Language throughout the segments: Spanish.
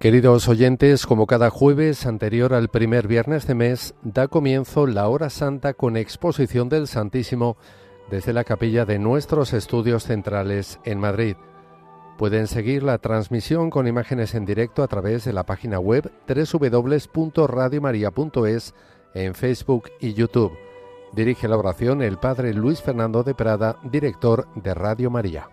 Queridos oyentes, como cada jueves anterior al primer viernes de mes, da comienzo la hora santa con exposición del Santísimo desde la capilla de nuestros estudios centrales en Madrid. Pueden seguir la transmisión con imágenes en directo a través de la página web www.radiomaria.es en Facebook y YouTube. Dirige la oración el Padre Luis Fernando de Prada, director de Radio María.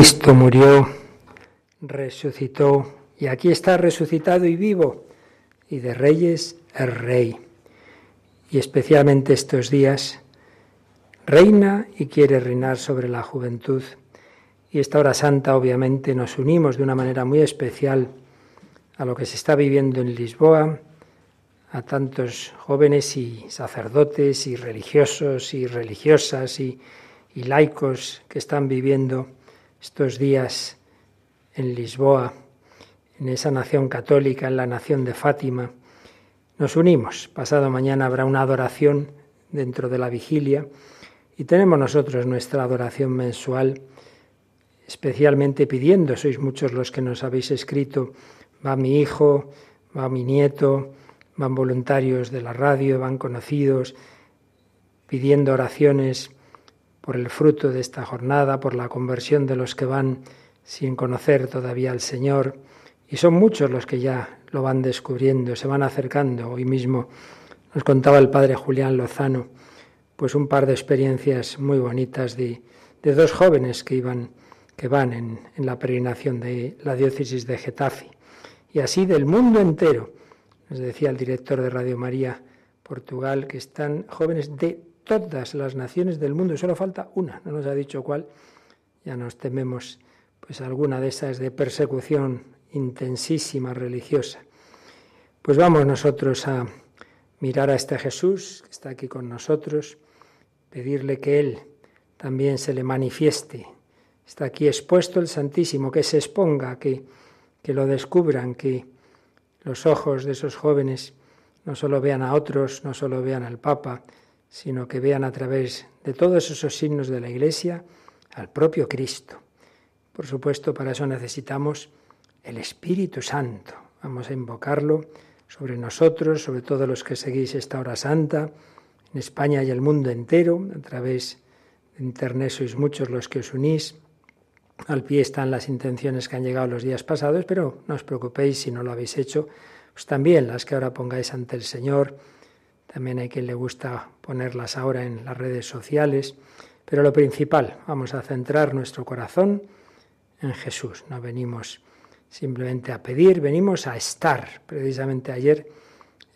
Cristo murió, resucitó y aquí está resucitado y vivo y de reyes es rey. Y especialmente estos días reina y quiere reinar sobre la juventud. Y esta hora santa obviamente nos unimos de una manera muy especial a lo que se está viviendo en Lisboa, a tantos jóvenes y sacerdotes y religiosos y religiosas y, y laicos que están viviendo estos días en Lisboa, en esa nación católica, en la nación de Fátima. Nos unimos. Pasado mañana habrá una adoración dentro de la vigilia y tenemos nosotros nuestra adoración mensual, especialmente pidiendo, sois muchos los que nos habéis escrito, va mi hijo, va mi nieto, van voluntarios de la radio, van conocidos, pidiendo oraciones por el fruto de esta jornada, por la conversión de los que van sin conocer todavía al Señor. Y son muchos los que ya lo van descubriendo, se van acercando. Hoy mismo nos contaba el padre Julián Lozano, pues un par de experiencias muy bonitas de, dos jóvenes que iban, que van en, en la peregrinación de la diócesis de Getafe. Y así del mundo entero, nos decía el director de Radio María Portugal, que están jóvenes de todas las naciones del mundo, solo falta una, no nos ha dicho cuál, ya nos tememos pues alguna de esas de persecución intensísima religiosa. Pues vamos nosotros a mirar a este Jesús que está aquí con nosotros, pedirle que Él también se le manifieste. Está aquí expuesto el Santísimo, que se exponga, que, que lo descubran, que los ojos de esos jóvenes no solo vean a otros, no solo vean al Papa, sino que vean a través de todos esos signos de la Iglesia al propio Cristo. Por supuesto, para eso necesitamos el Espíritu Santo. Vamos a invocarlo sobre nosotros, sobre todos los que seguís esta hora santa, en España y el mundo entero, a través de Internet sois muchos los que os unís, Al pie están las intenciones que han llegado los días pasados, pero no os preocupéis si no lo habéis hecho, pues también las que ahora pongáis ante el Señor. También hay quien le gusta ponerlas ahora en las redes sociales. Pero lo principal, vamos a centrar nuestro corazón en Jesús. No venimos simplemente a pedir, venimos a estar. Precisamente ayer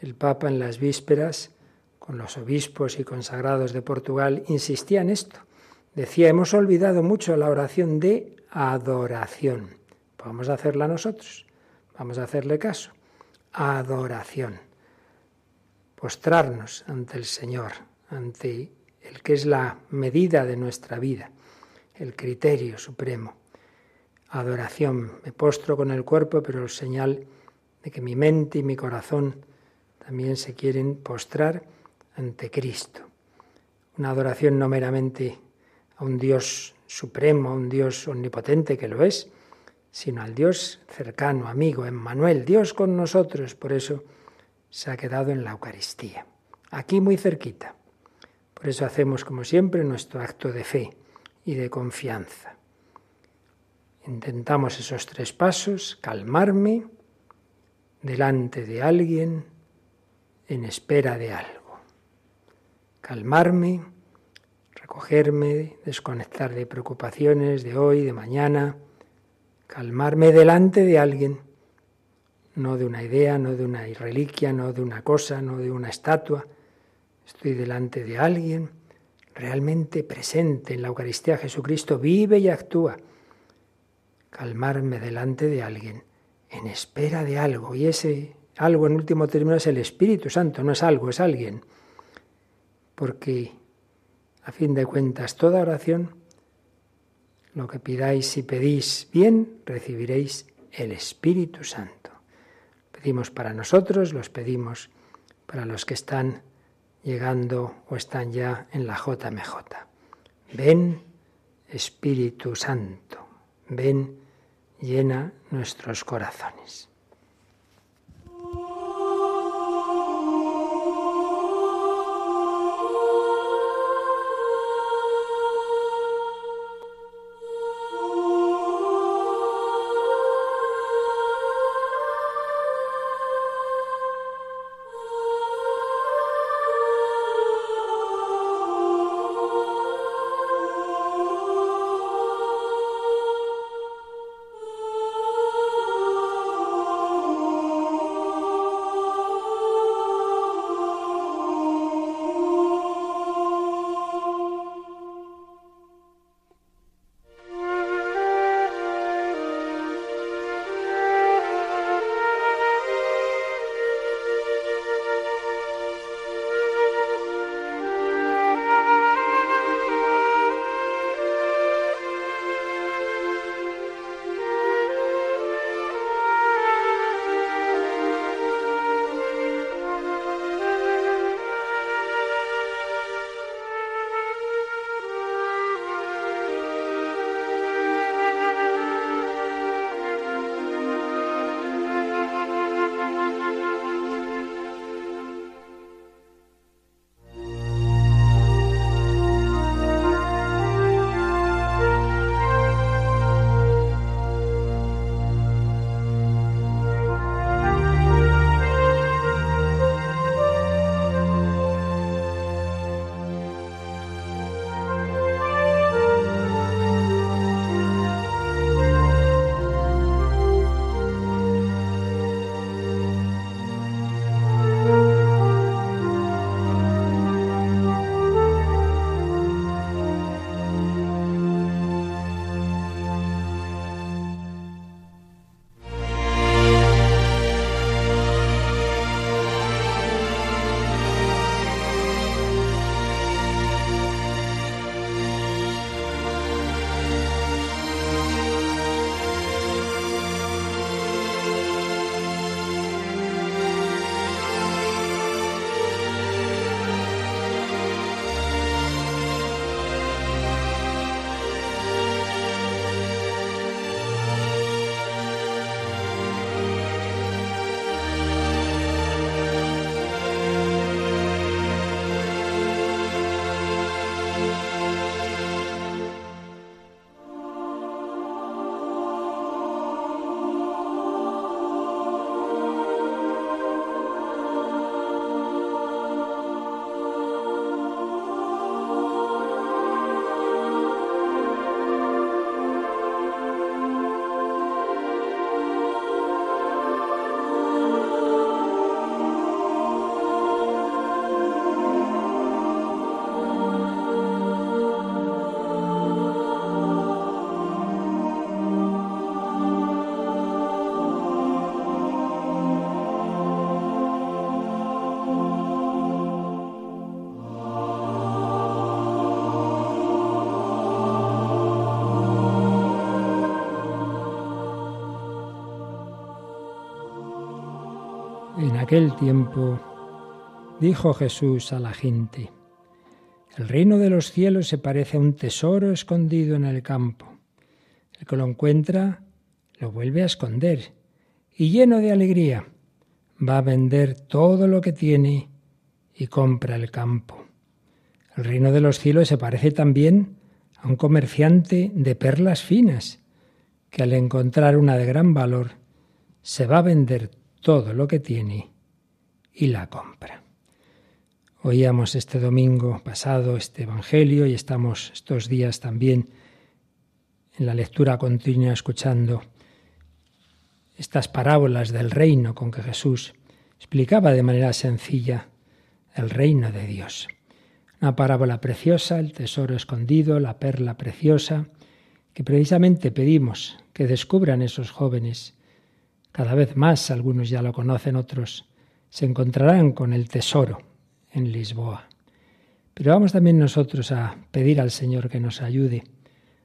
el Papa en las vísperas, con los obispos y consagrados de Portugal, insistía en esto. Decía, hemos olvidado mucho la oración de adoración. Vamos a hacerla nosotros, vamos a hacerle caso. Adoración. Postrarnos ante el Señor, ante el que es la medida de nuestra vida, el criterio supremo. Adoración. Me postro con el cuerpo, pero es señal de que mi mente y mi corazón también se quieren postrar ante Cristo. Una adoración no meramente a un Dios supremo, a un Dios omnipotente que lo es, sino al Dios cercano, amigo, Emmanuel, Dios con nosotros. Por eso se ha quedado en la Eucaristía, aquí muy cerquita. Por eso hacemos, como siempre, nuestro acto de fe y de confianza. Intentamos esos tres pasos, calmarme delante de alguien en espera de algo. Calmarme, recogerme, desconectar de preocupaciones de hoy, de mañana, calmarme delante de alguien, no de una idea, no de una reliquia, no de una cosa, no de una estatua. Estoy delante de alguien realmente presente en la Eucaristía. Jesucristo vive y actúa. Calmarme delante de alguien en espera de algo. Y ese algo en último término es el Espíritu Santo, no es algo, es alguien. Porque a fin de cuentas toda oración, lo que pidáis si pedís bien, recibiréis el Espíritu Santo. Pedimos para nosotros, los pedimos para los que están llegando o están ya en la JMJ. Ven, Espíritu Santo, ven, llena nuestros corazones. Aquel tiempo dijo Jesús a la gente, el reino de los cielos se parece a un tesoro escondido en el campo. El que lo encuentra lo vuelve a esconder y lleno de alegría va a vender todo lo que tiene y compra el campo. El reino de los cielos se parece también a un comerciante de perlas finas, que al encontrar una de gran valor se va a vender todo lo que tiene y la compra. Oíamos este domingo pasado este Evangelio y estamos estos días también en la lectura continua escuchando estas parábolas del reino con que Jesús explicaba de manera sencilla el reino de Dios. Una parábola preciosa, el tesoro escondido, la perla preciosa, que precisamente pedimos que descubran esos jóvenes. Cada vez más, algunos ya lo conocen, otros se encontrarán con el tesoro en Lisboa. Pero vamos también nosotros a pedir al Señor que nos ayude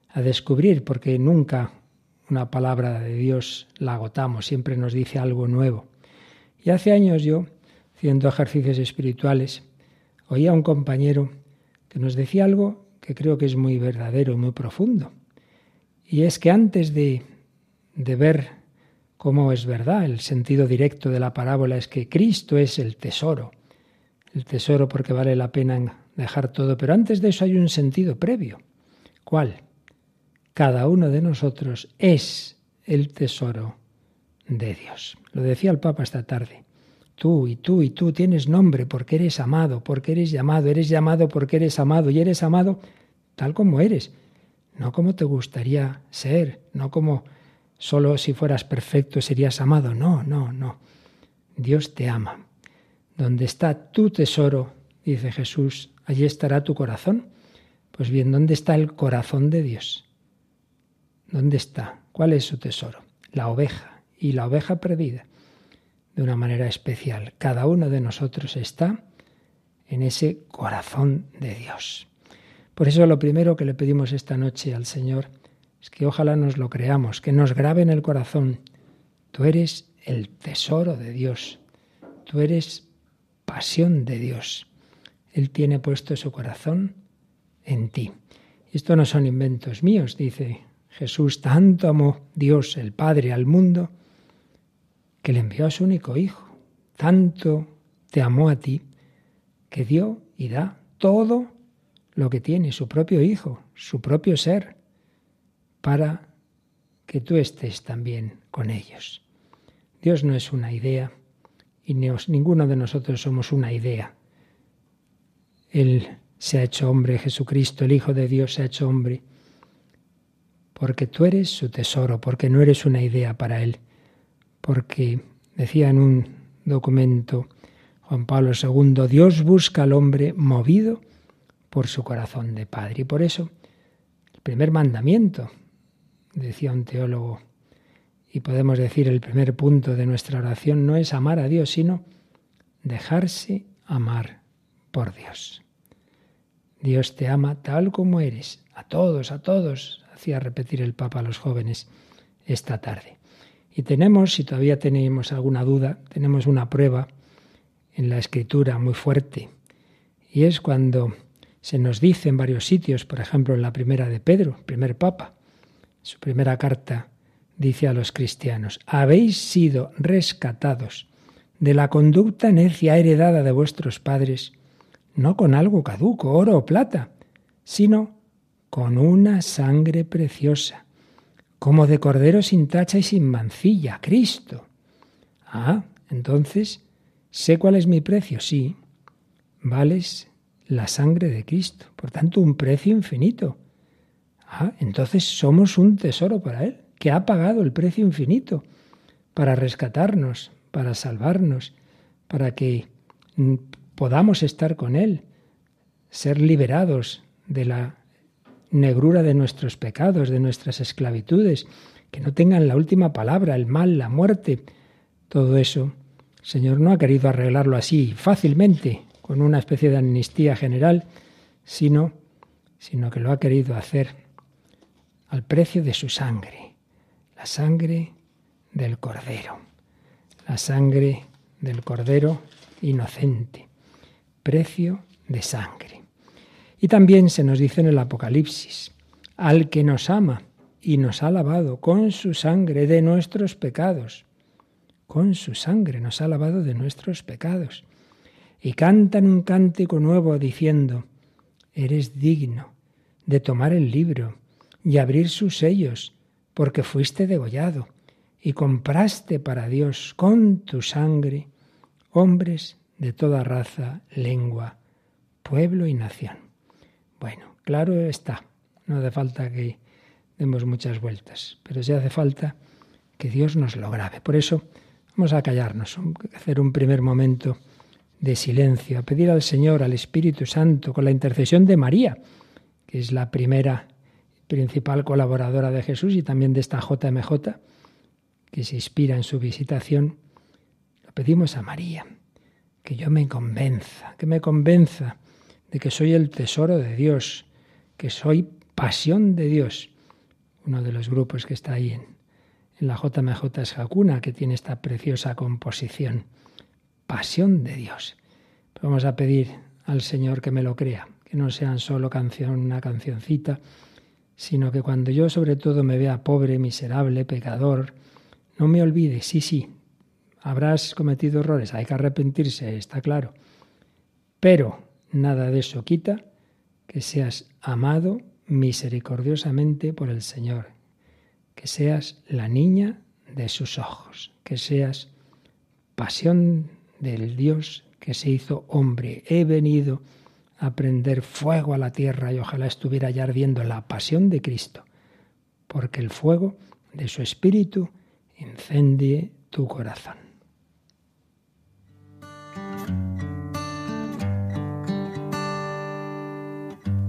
a descubrir, porque nunca una palabra de Dios la agotamos, siempre nos dice algo nuevo. Y hace años yo, haciendo ejercicios espirituales, oía a un compañero que nos decía algo que creo que es muy verdadero y muy profundo. Y es que antes de, de ver cómo es verdad, el sentido directo de la parábola es que Cristo es el tesoro, el tesoro porque vale la pena dejar todo, pero antes de eso hay un sentido previo. ¿Cuál? cada uno de nosotros es el tesoro de Dios. Lo decía el Papa esta tarde. Tú y tú y tú tienes nombre porque eres amado, porque eres llamado, eres llamado porque eres amado y eres amado tal como eres, no como te gustaría ser, no como solo si fueras perfecto serías amado, no, no, no. Dios te ama. Donde está tu tesoro, dice Jesús, allí estará tu corazón. Pues bien, ¿dónde está el corazón de Dios? ¿Dónde está? ¿Cuál es su tesoro? La oveja y la oveja perdida. De una manera especial, cada uno de nosotros está en ese corazón de Dios. Por eso lo primero que le pedimos esta noche al Señor es que ojalá nos lo creamos, que nos grabe en el corazón. Tú eres el tesoro de Dios. Tú eres pasión de Dios. Él tiene puesto su corazón en ti. Esto no son inventos míos, dice Jesús tanto amó Dios el Padre al mundo que le envió a su único Hijo. Tanto te amó a ti que dio y da todo lo que tiene, su propio Hijo, su propio ser, para que tú estés también con ellos. Dios no es una idea y ninguno de nosotros somos una idea. Él se ha hecho hombre, Jesucristo, el Hijo de Dios, se ha hecho hombre porque tú eres su tesoro, porque no eres una idea para Él, porque decía en un documento Juan Pablo II, Dios busca al hombre movido por su corazón de Padre. Y por eso, el primer mandamiento, decía un teólogo, y podemos decir el primer punto de nuestra oración, no es amar a Dios, sino dejarse amar por Dios. Dios te ama tal como eres, a todos, a todos, hacía repetir el Papa a los jóvenes esta tarde. Y tenemos, si todavía tenemos alguna duda, tenemos una prueba en la escritura muy fuerte. Y es cuando se nos dice en varios sitios, por ejemplo en la primera de Pedro, primer Papa, su primera carta dice a los cristianos, habéis sido rescatados de la conducta necia heredada de vuestros padres, no con algo caduco, oro o plata, sino con una sangre preciosa, como de cordero sin tacha y sin mancilla, Cristo. Ah, entonces, sé cuál es mi precio, sí, vales la sangre de Cristo, por tanto, un precio infinito. Ah, entonces somos un tesoro para Él, que ha pagado el precio infinito para rescatarnos, para salvarnos, para que podamos estar con Él, ser liberados de la negrura de nuestros pecados, de nuestras esclavitudes, que no tengan la última palabra, el mal, la muerte. Todo eso, el Señor no ha querido arreglarlo así fácilmente, con una especie de amnistía general, sino, sino que lo ha querido hacer al precio de su sangre, la sangre del Cordero, la sangre del Cordero inocente, precio de sangre. Y también se nos dice en el Apocalipsis, al que nos ama y nos ha lavado con su sangre de nuestros pecados. Con su sangre nos ha lavado de nuestros pecados. Y cantan un cántico nuevo diciendo, eres digno de tomar el libro y abrir sus sellos, porque fuiste degollado y compraste para Dios con tu sangre hombres de toda raza, lengua, pueblo y nación. Bueno, claro está, no hace falta que demos muchas vueltas, pero sí hace falta que Dios nos lo grabe. Por eso vamos a callarnos, a hacer un primer momento de silencio, a pedir al Señor, al Espíritu Santo, con la intercesión de María, que es la primera principal colaboradora de Jesús y también de esta JMJ, que se inspira en su visitación, lo pedimos a María, que yo me convenza, que me convenza de que soy el tesoro de Dios, que soy pasión de Dios. Uno de los grupos que está ahí en, la JMJ es Jacuna, que tiene esta preciosa composición, pasión de Dios. Vamos a pedir al Señor que me lo crea, que no sean solo canción, una cancioncita, sino que cuando yo sobre todo me vea pobre, miserable, pecador, no me olvide, sí, sí, habrás cometido errores, hay que arrepentirse, está claro. Pero nada de eso quita que seas amado misericordiosamente por el Señor, que seas la niña de sus ojos, que seas pasión del Dios que se hizo hombre. He venido a prender fuego a la tierra y ojalá estuviera ya ardiendo la pasión de Cristo, porque el fuego de su espíritu incendie tu corazón.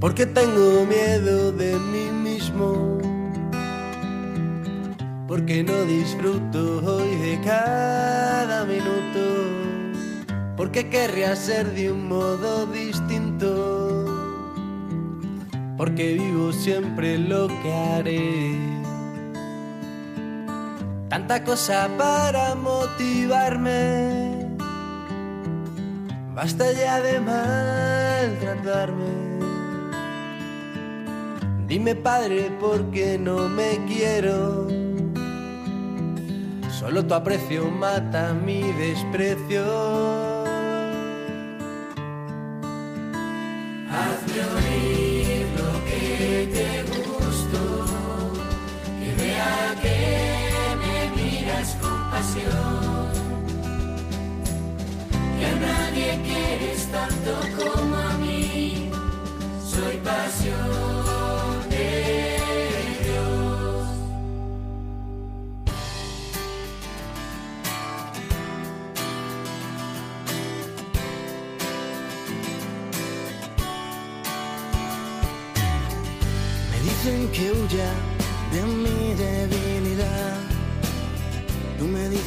Porque tengo miedo de mí mismo, porque no disfruto hoy de cada minuto, porque querría ser de un modo distinto, porque vivo siempre lo que haré tanta cosa para motivarme. Basta ya de maltratarme. Dime padre por qué no me quiero. Solo tu aprecio mata mi desprecio. Hazme que a nadie quieres tanto como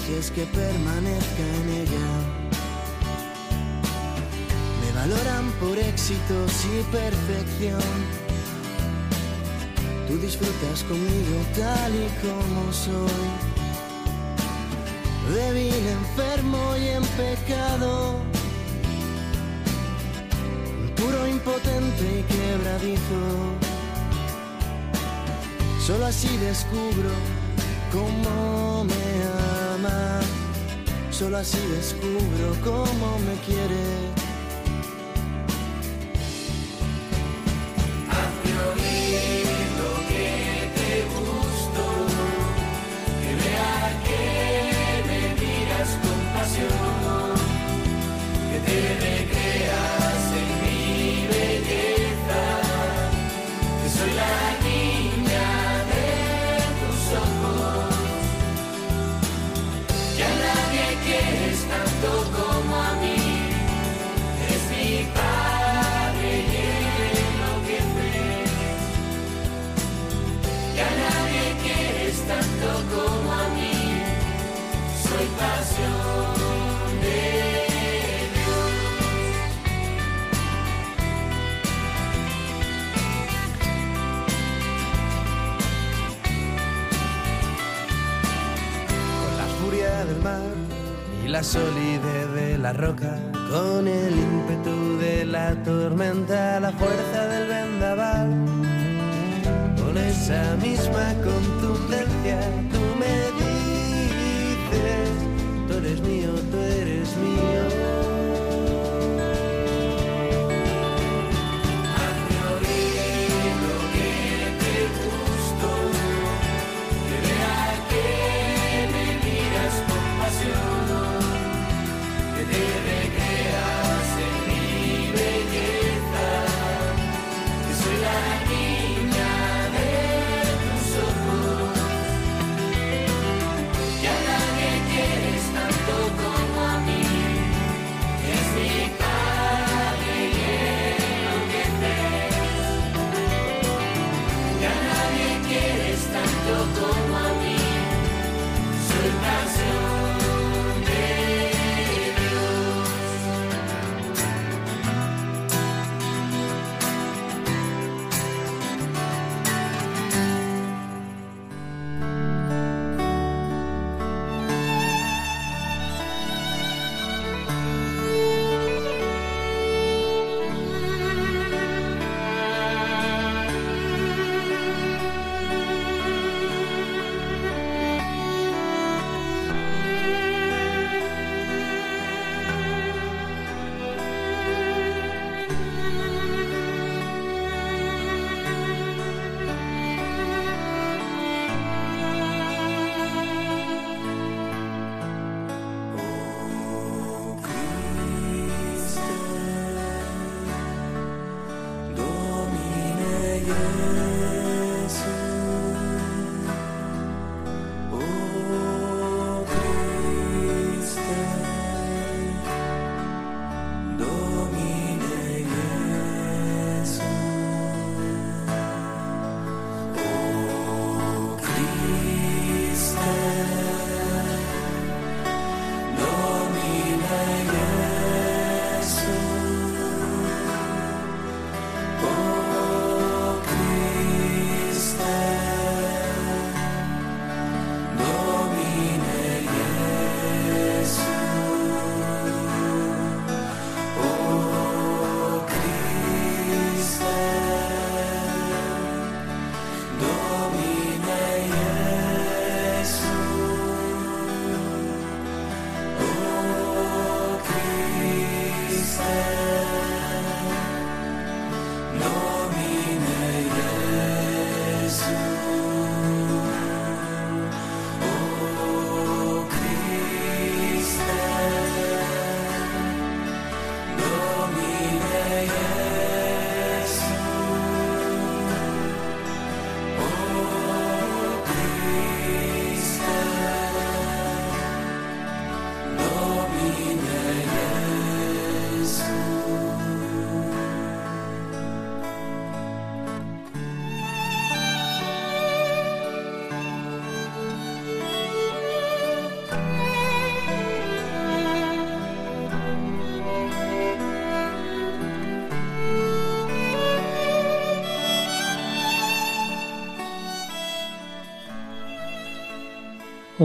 Me dices que permanezca en ella. Me valoran por éxitos y perfección. Tú disfrutas conmigo tal y como soy. Débil, enfermo y en pecado. Puro, impotente y quebradizo. Solo así descubro cómo me Solo así descubro cómo me quiere. La solidez de la roca, con el ímpetu de la tormenta, la fuerza del vendaval, con esa misma contundencia, tú me dices, tú eres mío, tú eres mío.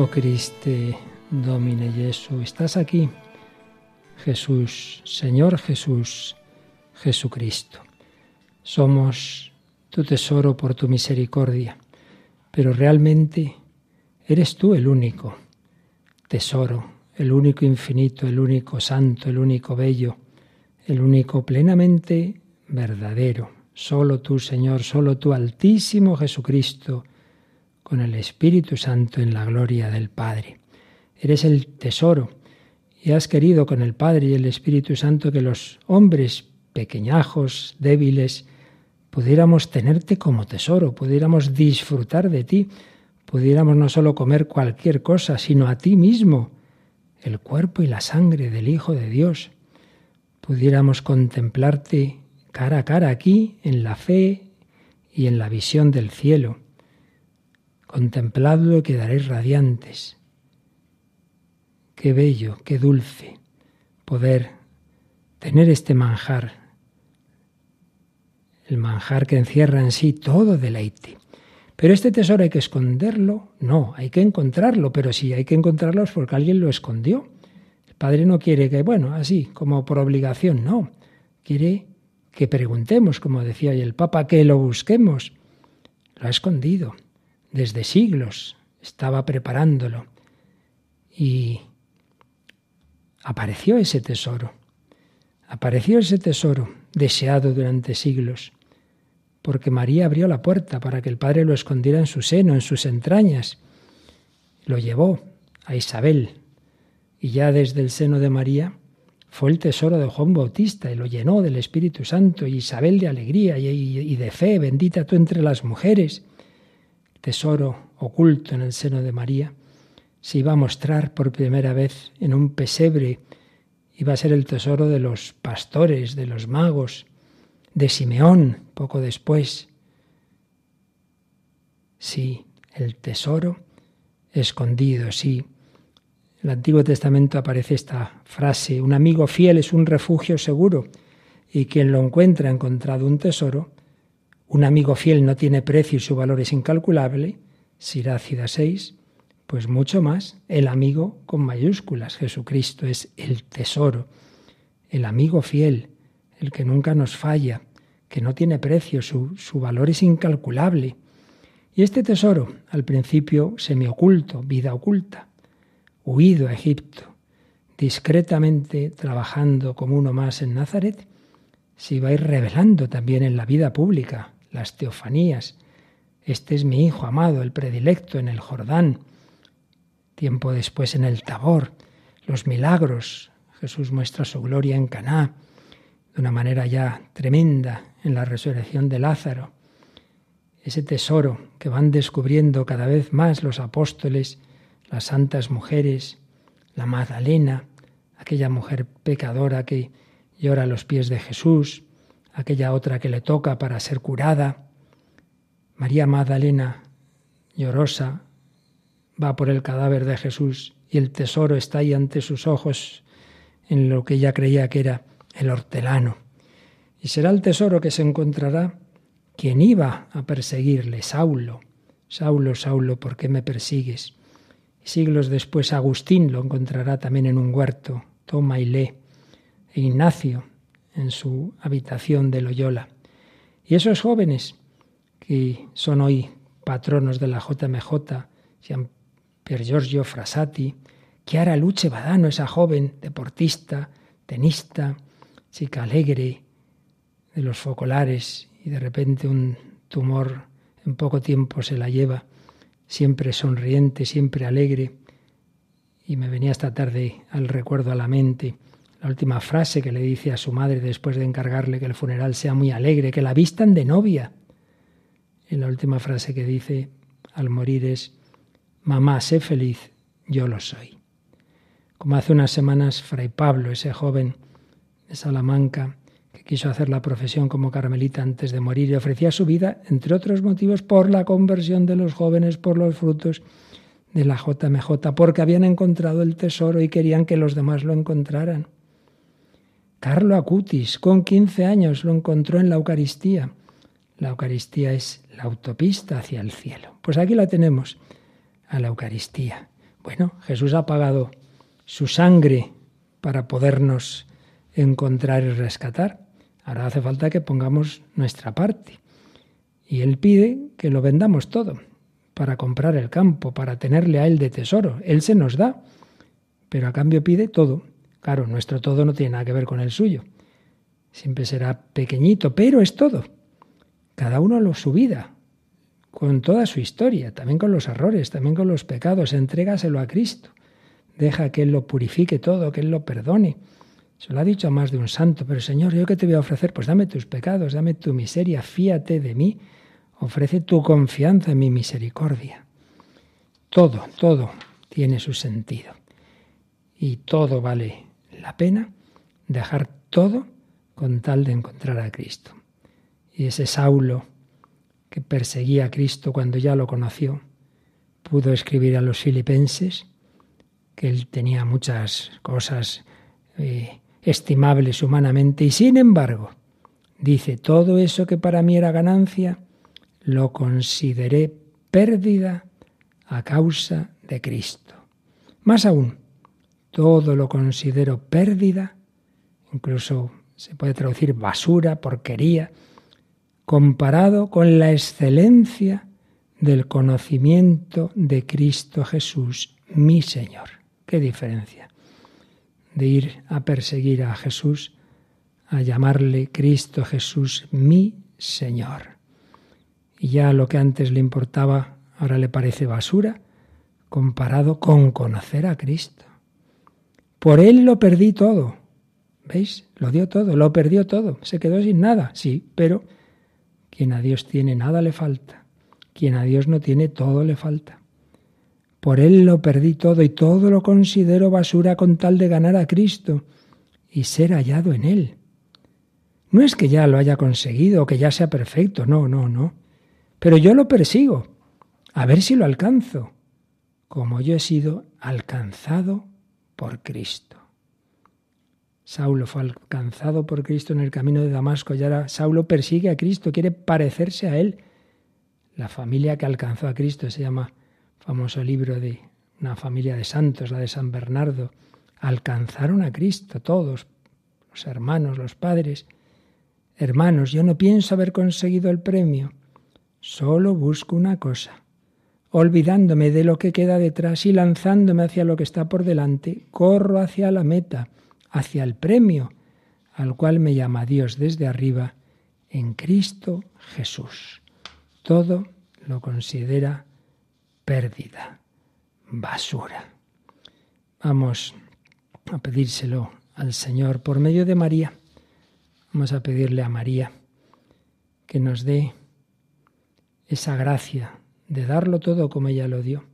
Oh Cristo, Domine Jesús, estás aquí. Jesús, Señor Jesús, Jesucristo. Somos tu tesoro por tu misericordia, pero realmente eres tú el único tesoro, el único infinito, el único santo, el único bello, el único plenamente verdadero. Solo tú, Señor, solo tú, Altísimo Jesucristo, con el Espíritu Santo en la gloria del Padre. Eres el tesoro y has querido con el Padre y el Espíritu Santo que los hombres pequeñajos, débiles, pudiéramos tenerte como tesoro, pudiéramos disfrutar de ti, pudiéramos no solo comer cualquier cosa, sino a ti mismo, el cuerpo y la sangre del Hijo de Dios. Pudiéramos contemplarte cara a cara aquí, en la fe y en la visión del cielo Contempladlo y quedaréis radiantes. Qué bello, qué dulce poder tener este manjar, el manjar que encierra en sí todo deleite. Pero este tesoro hay que esconderlo, no, hay que encontrarlo, pero si hay que encontrarlo es porque alguien lo escondió. Padre no quiere que, bueno, así, como por obligación, no. Quiere que preguntemos, como decía hoy el Papa, que lo busquemos. Lo ha escondido desde siglos, estaba preparándolo. Y apareció ese tesoro. Apareció ese tesoro deseado durante siglos, porque María abrió la puerta para que el Padre lo escondiera en su seno, en sus entrañas. Lo llevó a Isabel, y ya desde el seno de María fue el tesoro de Juan Bautista y lo llenó del Espíritu Santo y Isabel de alegría y, de fe, bendita tú entre las mujeres. Tesoro oculto en el seno de María se iba a mostrar por primera vez en un pesebre, iba a ser el tesoro de los pastores, de los magos, de Simeón poco después. Sí, el tesoro escondido, sí, en el Antiguo Testamento aparece esta frase, un amigo fiel es un refugio seguro y quien lo encuentra ha encontrado un tesoro. Un amigo fiel no tiene precio y su valor es incalculable. Sirácida 6, pues mucho más, el amigo con mayúsculas. Jesucristo es el tesoro, el amigo fiel, el que nunca nos falla, que no tiene precio, su, su valor es incalculable. Y este tesoro, al principio semioculto, vida oculta, huido a Egipto, discretamente trabajando como uno más en Nazaret, se iba a ir revelando también en la vida pública, las teofanías. Este es mi hijo amado, el predilecto en el Jordán. Tiempo después en el Tabor, los milagros. Jesús muestra su gloria en Caná, de una manera ya tremenda en la resurrección de Lázaro. Ese tesoro que van descubriendo cada vez más los apóstoles las santas mujeres, la Magdalena, aquella mujer pecadora que llora a los pies de Jesús, aquella otra que le toca para ser curada. María Magdalena, llorosa, va por el cadáver de Jesús y el tesoro está ahí ante sus ojos en lo que ella creía que era el hortelano. Y será el tesoro que se encontrará quien iba a perseguirle, Saulo. Saulo, Saulo, ¿por qué me persigues? Siglos después Agustín lo encontrará también en un huerto, toma y lee, e Ignacio en su habitación de Loyola. Y esos jóvenes que son hoy patronos de la JMJ, Jean Pier Giorgio Frassati, Chiara Luce Badano, esa joven deportista, tenista, chica alegre de los focolares y de repente un tumor en poco tiempo se la lleva siempre sonriente, siempre alegre. Y me venía esta tarde al recuerdo a la mente la última frase que le dice a su madre después de encargarle que el funeral sea muy alegre, que la vistan de novia. Y la última frase que dice al morir es, Mamá, sé feliz, yo lo soy. Como hace unas semanas, Fray Pablo, ese joven de Salamanca, quiso hacer la profesión como carmelita antes de morir y ofrecía su vida, entre otros motivos, por la conversión de los jóvenes, por los frutos de la JMJ, porque habían encontrado el tesoro y querían que los demás lo encontraran. Carlo Acutis, con 15 años, lo encontró en la Eucaristía. La Eucaristía es la autopista hacia el cielo. Pues aquí la tenemos, a la Eucaristía. Bueno, Jesús ha pagado su sangre para podernos encontrar y rescatar. Ahora hace falta que pongamos nuestra parte. Y Él pide que lo vendamos todo para comprar el campo, para tenerle a Él de tesoro. Él se nos da, pero a cambio pide todo. Claro, nuestro todo no tiene nada que ver con el suyo. Siempre será pequeñito, pero es todo. Cada uno lo su vida, con toda su historia, también con los errores, también con los pecados. Entrégaselo a Cristo. Deja que Él lo purifique todo, que Él lo perdone se lo ha dicho a más de un santo, pero Señor, ¿yo qué te voy a ofrecer? Pues dame tus pecados, dame tu miseria, fíate de mí, ofrece tu confianza en mi misericordia. Todo, todo tiene su sentido. Y todo vale la pena dejar todo con tal de encontrar a Cristo. Y ese Saulo que perseguía a Cristo cuando ya lo conoció, pudo escribir a los filipenses que él tenía muchas cosas eh, estimables humanamente, y sin embargo, dice, todo eso que para mí era ganancia, lo consideré pérdida a causa de Cristo. Más aún, todo lo considero pérdida, incluso se puede traducir basura, porquería, comparado con la excelencia del conocimiento de Cristo Jesús, mi Señor. ¿Qué diferencia? De ir a perseguir a Jesús, a llamarle Cristo Jesús, mi Señor. Y ya lo que antes le importaba, ahora le parece basura, comparado con conocer a Cristo. Por Él lo perdí todo. ¿Veis? Lo dio todo, lo perdió todo, se quedó sin nada, sí, pero quien a Dios tiene nada le falta. Quien a Dios no tiene todo le falta. Por Él lo perdí todo y todo lo considero basura con tal de ganar a Cristo y ser hallado en Él. No es que ya lo haya conseguido o que ya sea perfecto, no, no, no. Pero yo lo persigo, a ver si lo alcanzo, como yo he sido alcanzado por Cristo. Saulo fue alcanzado por Cristo en el camino de Damasco y ahora Saulo persigue a Cristo, quiere parecerse a Él. La familia que alcanzó a Cristo se llama famoso libro de una familia de santos, la de San Bernardo. Alcanzaron a Cristo todos, los hermanos, los padres. Hermanos, yo no pienso haber conseguido el premio, solo busco una cosa. Olvidándome de lo que queda detrás y lanzándome hacia lo que está por delante, corro hacia la meta hacia el premio al cual me llama Dios desde arriba en Cristo Jesús. Todo lo considera pérdida, basura. Vamos a pedírselo al Señor por medio de María. Vamos a pedirle a María que nos dé esa gracia de darlo todo como ella lo dio.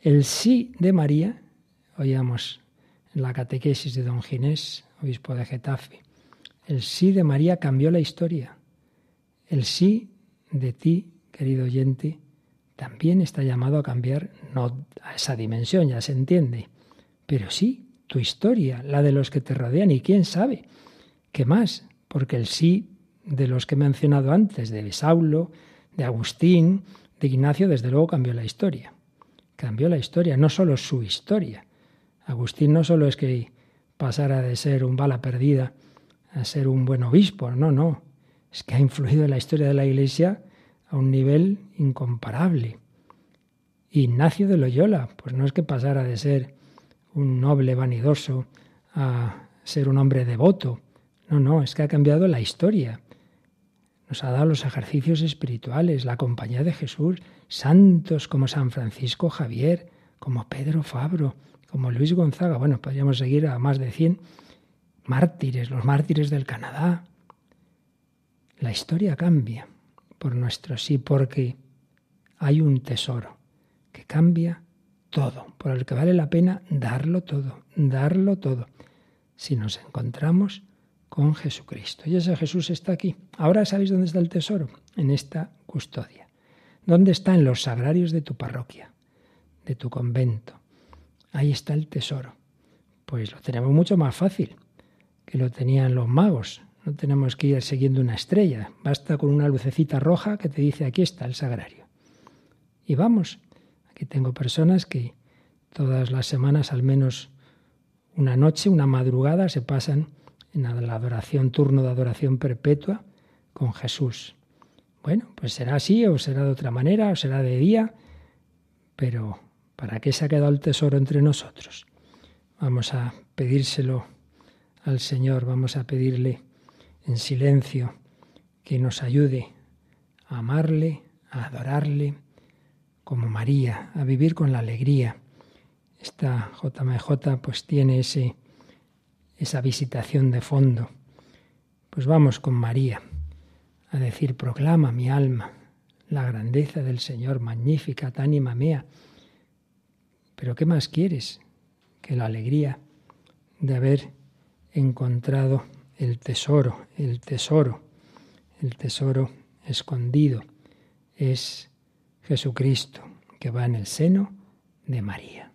El sí de María, oíamos la catequesis de don Ginés, obispo de Getafe. El sí de María cambió la historia. El sí de ti, querido oyente, también está llamado a cambiar, no a esa dimensión, ya se entiende, pero sí tu historia, la de los que te rodean y quién sabe qué más, porque el sí de los que he mencionado antes, de Saulo, de Agustín, de Ignacio, desde luego cambió la historia. Cambió la historia, no solo su historia, Agustín no solo es que pasara de ser un bala perdida a ser un buen obispo, no, no, es que ha influido en la historia de la Iglesia a un nivel incomparable. Ignacio de Loyola, pues no es que pasara de ser un noble vanidoso a ser un hombre devoto, no, no, es que ha cambiado la historia. Nos ha dado los ejercicios espirituales, la compañía de Jesús, santos como San Francisco Javier, como Pedro Fabro, como Luis Gonzaga, bueno, podríamos seguir a más de 100 mártires, los mártires del Canadá. La historia cambia por nuestro sí, porque hay un tesoro que cambia todo, por el que vale la pena darlo todo, darlo todo, si nos encontramos con Jesucristo. Y ese Jesús está aquí. Ahora sabéis dónde está el tesoro, en esta custodia. ¿Dónde está? En los sagrarios de tu parroquia, de tu convento, ahí está el tesoro. Pues lo tenemos mucho más fácil que lo tenían los magos. No tenemos que ir siguiendo una estrella. Basta con una lucecita roja que te dice aquí está el sagrario. Y vamos, aquí tengo personas que todas las semanas al menos una noche, una madrugada se pasan en la adoración, turno de adoración perpetua con Jesús. Bueno, pues será así o será de otra manera o será de día, pero ¿Para qué se ha quedado el tesoro entre nosotros? Vamos a pedírselo al Señor, vamos a pedirle en silencio que nos ayude a amarle, a adorarle, como María, a vivir con la alegría. Esta JMJ pues tiene ese, esa visitación de fondo. Pues vamos con María a decir, proclama mi alma la grandeza del Señor, magnífica, anima mea pero ¿qué más quieres que la alegría de haber encontrado el tesoro, el tesoro, el tesoro escondido? Es Jesucristo que va en el seno de María.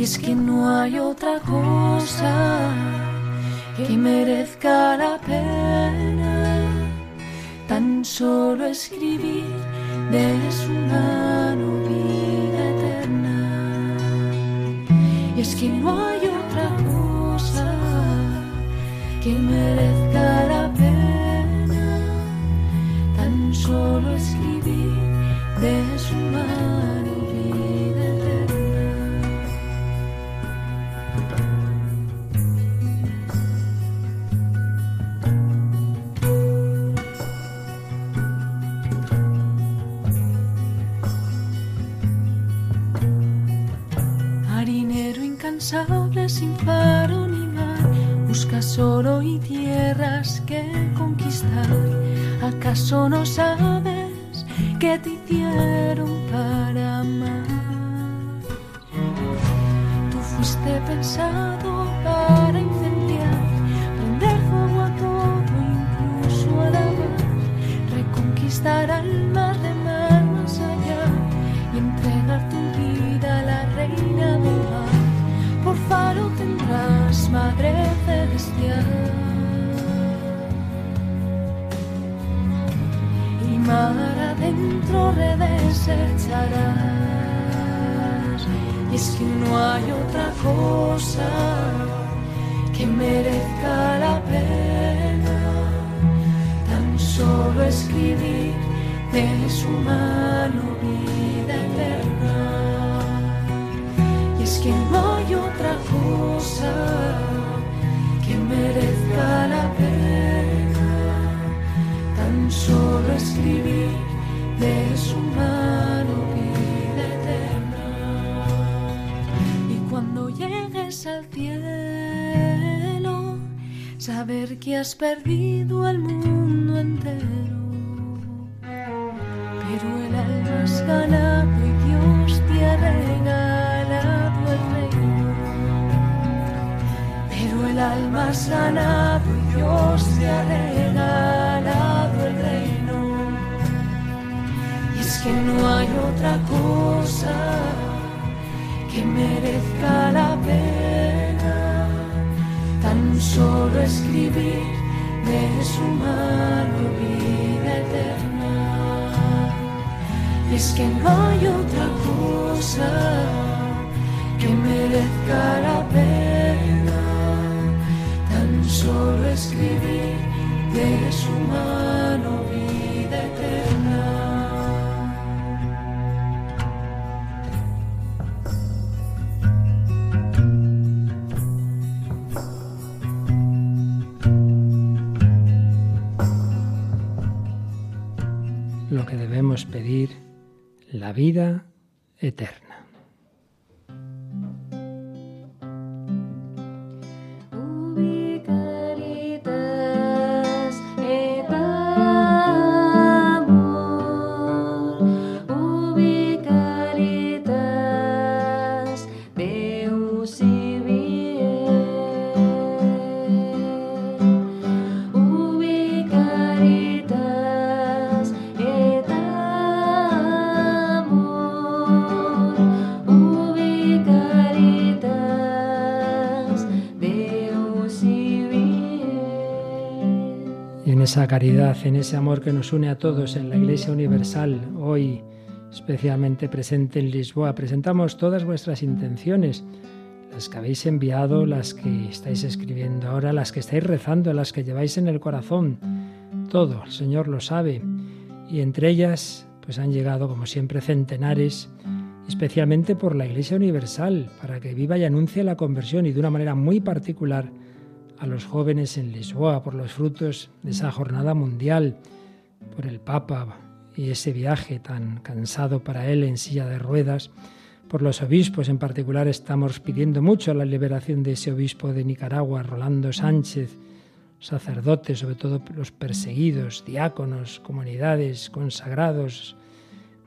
Y es que no hay otra cosa que merezca la pena tan solo escribir de su mano vida eterna. Y es que no hay otra cosa que merezca buscas oro y tierras que conquistar. ¿Acaso no sabes que te hicieron para amar? Tú fuiste pensado para incendiar, prender fuego a todo, incluso a la mar, reconquistar almas de mar más allá y entregar tu vida a la reina del mar. Por faro tendrás, Madre mar adentro redes echarás. Y es que no hay otra cosa que merezca la pena tan solo escribir de su mano vida eterna. Y es que no hay otra que has perdido el mundo entero. Pero el alma has ganado y Dios te ha regalado el reino. Pero el alma has ganado y Dios te ha regalado el reino. Y es que no hay otra cosa que merezca la pena solo escribir de su mano vida eterna. Y es que no hay otra cosa que merezca la pena tan solo escribir de su mano la vida eterna. Esa caridad, en ese amor que nos une a todos en la Iglesia Universal, hoy especialmente presente en Lisboa, presentamos todas vuestras intenciones, las que habéis enviado, las que estáis escribiendo ahora, las que estáis rezando, las que lleváis en el corazón. Todo, el Señor lo sabe. Y entre ellas, pues han llegado, como siempre, centenares especialmente por la Iglesia Universal, para que viva y anuncie la conversión y de una manera muy particular a los jóvenes en Lisboa, por los frutos de esa jornada mundial, por el Papa y ese viaje tan cansado para él en silla de ruedas, por los obispos en particular estamos pidiendo mucho la liberación de ese obispo de Nicaragua, Rolando Sánchez, sacerdotes, sobre todo los perseguidos, diáconos, comunidades, consagrados,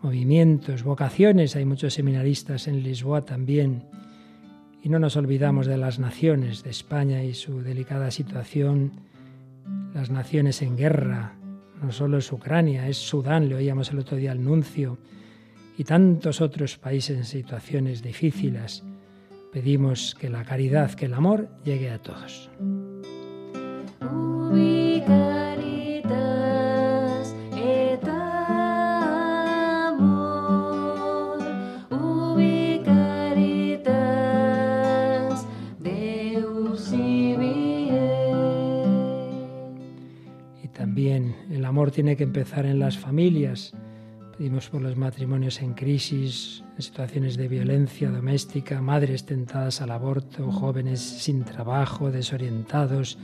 movimientos, vocaciones. Hay muchos seminaristas en Lisboa también. Y no nos olvidamos de las naciones, de España y su delicada situación, las naciones en guerra. No solo es Ucrania, es Sudán, le oíamos el otro día al nuncio, y tantos otros países en situaciones difíciles. Pedimos que la caridad, que el amor llegue a todos. Tiene que empezar en las familias. Pedimos por los matrimonios en crisis, en situaciones de violencia doméstica, madres tentadas al aborto, jóvenes sin trabajo, desorientados,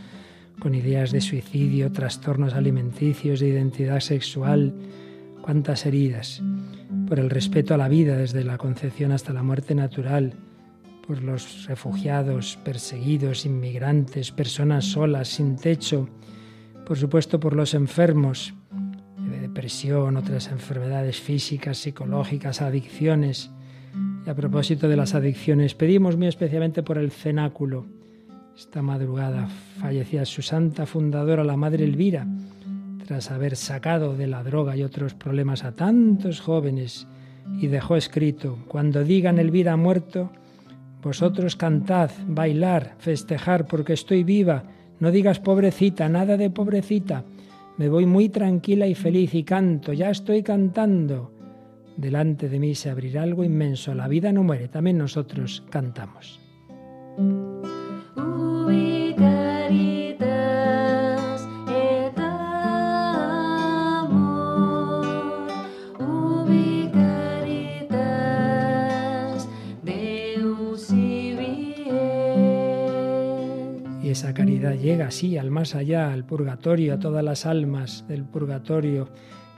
con ideas de suicidio, trastornos alimenticios, de identidad sexual. Cuántas heridas. Por el respeto a la vida desde la concepción hasta la muerte natural. Por los refugiados, perseguidos, inmigrantes, personas solas, sin techo. Por supuesto por los enfermos, depresión, otras enfermedades físicas, psicológicas, adicciones. Y a propósito de las adicciones, pedimos muy especialmente por el cenáculo. Esta madrugada fallecía su santa fundadora, la Madre Elvira, tras haber sacado de la droga y otros problemas a tantos jóvenes, y dejó escrito, cuando digan Elvira ha muerto, vosotros cantad, bailar, festejar, porque estoy viva, no digas pobrecita, nada de pobrecita, me voy muy tranquila y feliz y canto, ya estoy cantando. Delante de mí se abrirá algo inmenso, la vida no muere, también nosotros cantamos. Esa caridad llega así al más allá, al purgatorio, a todas las almas del purgatorio,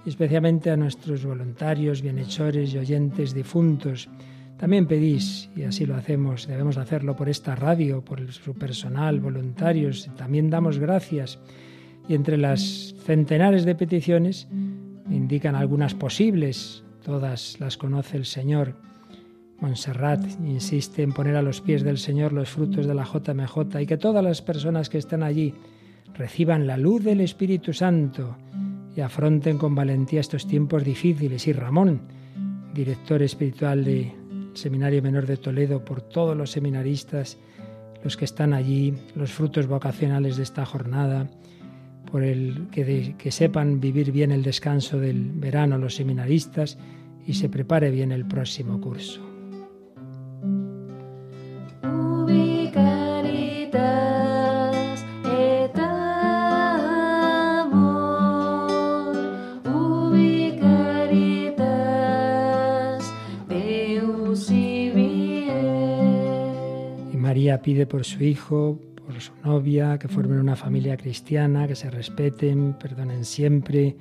especialmente a nuestros voluntarios, bienhechores y oyentes difuntos. También pedís, y así lo hacemos, debemos hacerlo por esta radio, por su personal, voluntarios, también damos gracias. Y entre las centenares de peticiones indican algunas posibles, todas las conoce el Señor Montserrat insiste en poner a los pies del Señor los frutos de la JMJ y que todas las personas que están allí reciban la luz del Espíritu Santo y afronten con valentía estos tiempos difíciles. Y Ramón, director espiritual del Seminario Menor de Toledo, por todos los seminaristas, los que están allí, los frutos vocacionales de esta jornada, por el que, que sepan vivir bien el descanso del verano los seminaristas y se prepare bien el próximo curso. Pide por su hijo, por su novia, que formen una familia cristiana, que se respeten, perdonen siempre.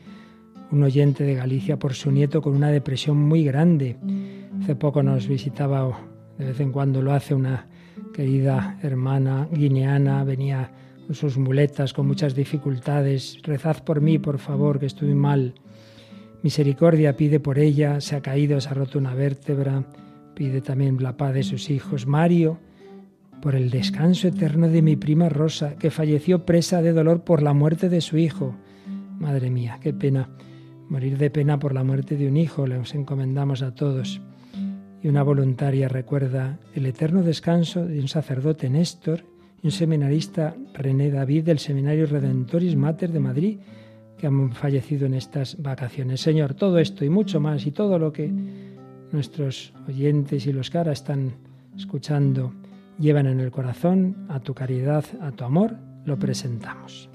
Un oyente de Galicia por su nieto con una depresión muy grande. Hace poco nos visitaba, de vez en cuando lo hace, una querida hermana guineana, venía con sus muletas, con muchas dificultades. Rezad por mí, por favor, que estoy mal. Misericordia pide por ella, se ha caído, se ha roto una vértebra. Pide también la paz de sus hijos. Mario por el descanso eterno de mi prima Rosa, que falleció presa de dolor por la muerte de su hijo. Madre mía, qué pena. Morir de pena por la muerte de un hijo, le encomendamos a todos. Y una voluntaria recuerda el eterno descanso de un sacerdote Néstor y un seminarista René David del Seminario Redentoris Mater de Madrid, que han fallecido en estas vacaciones. Señor, todo esto y mucho más y todo lo que nuestros oyentes y los que están escuchando llevan en el corazón, a tu caridad, a tu amor, lo presentamos.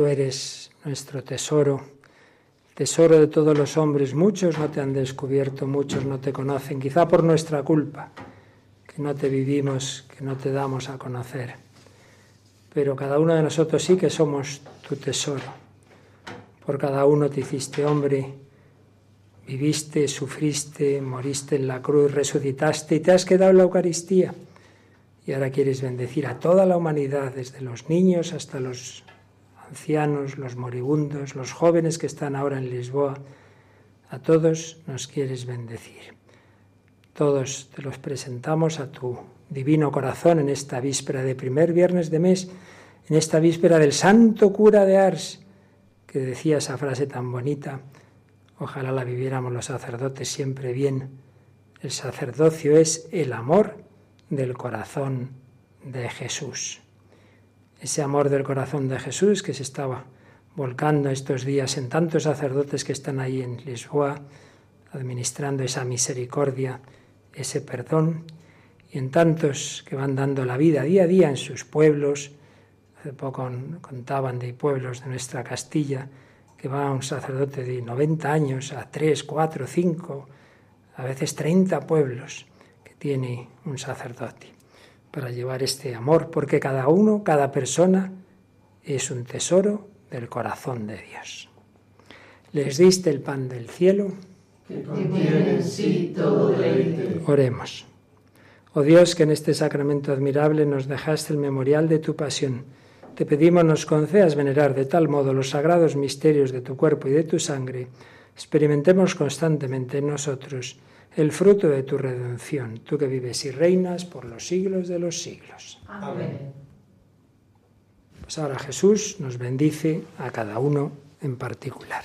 Tú eres nuestro tesoro, tesoro de todos los hombres. Muchos no te han descubierto, muchos no te conocen, quizá por nuestra culpa, que no te vivimos, que no te damos a conocer. Pero cada uno de nosotros sí que somos tu tesoro. Por cada uno te hiciste hombre, viviste, sufriste, moriste en la cruz, resucitaste y te has quedado en la Eucaristía. Y ahora quieres bendecir a toda la humanidad, desde los niños hasta los ancianos, los moribundos, los jóvenes que están ahora en Lisboa, a todos nos quieres bendecir. Todos te los presentamos a tu divino corazón en esta víspera de primer viernes de mes, en esta víspera del santo cura de Ars, que decía esa frase tan bonita, ojalá la viviéramos los sacerdotes siempre bien. El sacerdocio es el amor del corazón de Jesús ese amor del corazón de Jesús que se estaba volcando estos días en tantos sacerdotes que están ahí en Lisboa, administrando esa misericordia, ese perdón, y en tantos que van dando la vida día a día en sus pueblos. Hace poco contaban de pueblos de nuestra Castilla que va un sacerdote de 90 años a 3, 4, 5, a veces 30 pueblos que tiene un sacerdote para llevar este amor, porque cada uno, cada persona es un tesoro del corazón de Dios. Les diste el pan del cielo. Que contiene en sí todo deleite. Oremos. Oh Dios, que en este sacramento admirable nos dejaste el memorial de tu pasión. Te pedimos nos concedas venerar de tal modo los sagrados misterios de tu cuerpo y de tu sangre, experimentemos constantemente en nosotros el fruto de tu redención, tú que vives y reinas por los siglos de los siglos. Amén. Pues ahora Jesús nos bendice a cada uno en particular.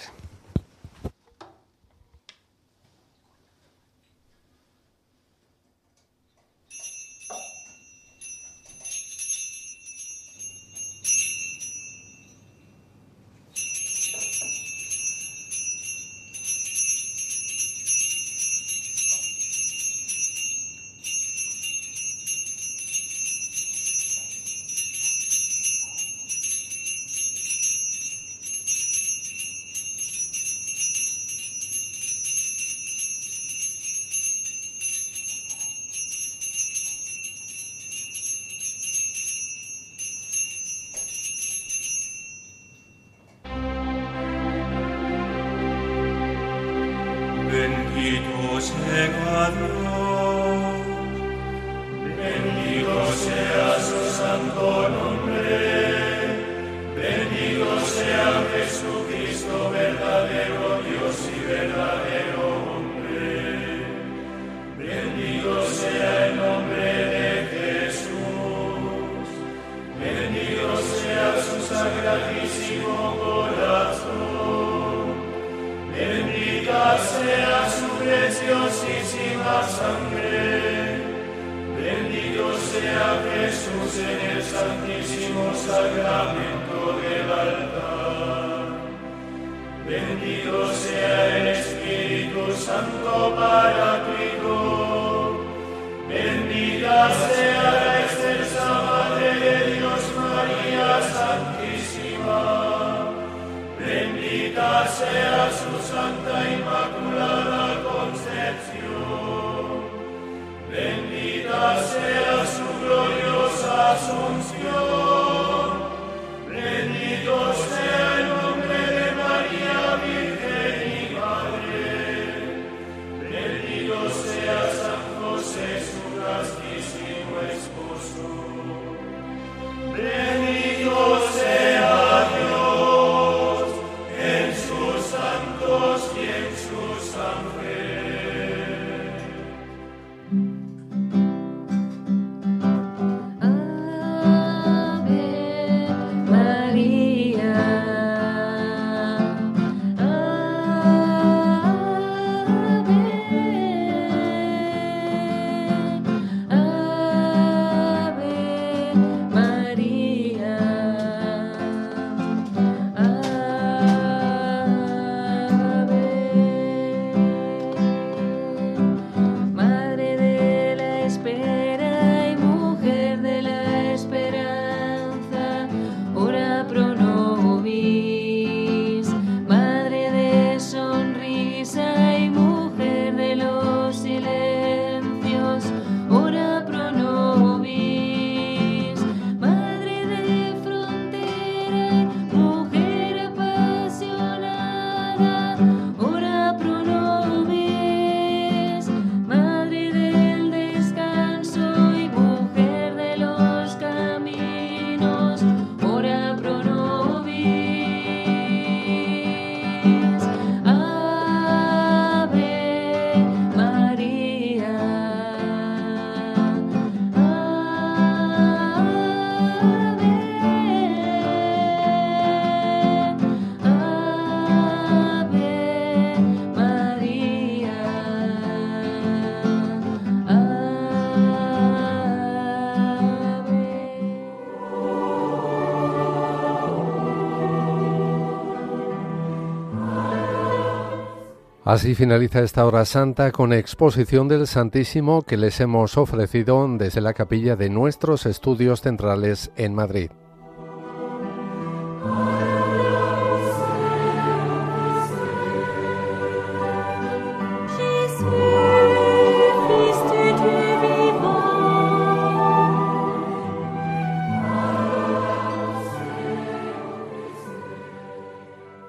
Así finaliza esta hora santa con exposición del Santísimo que les hemos ofrecido desde la capilla de nuestros estudios centrales en Madrid.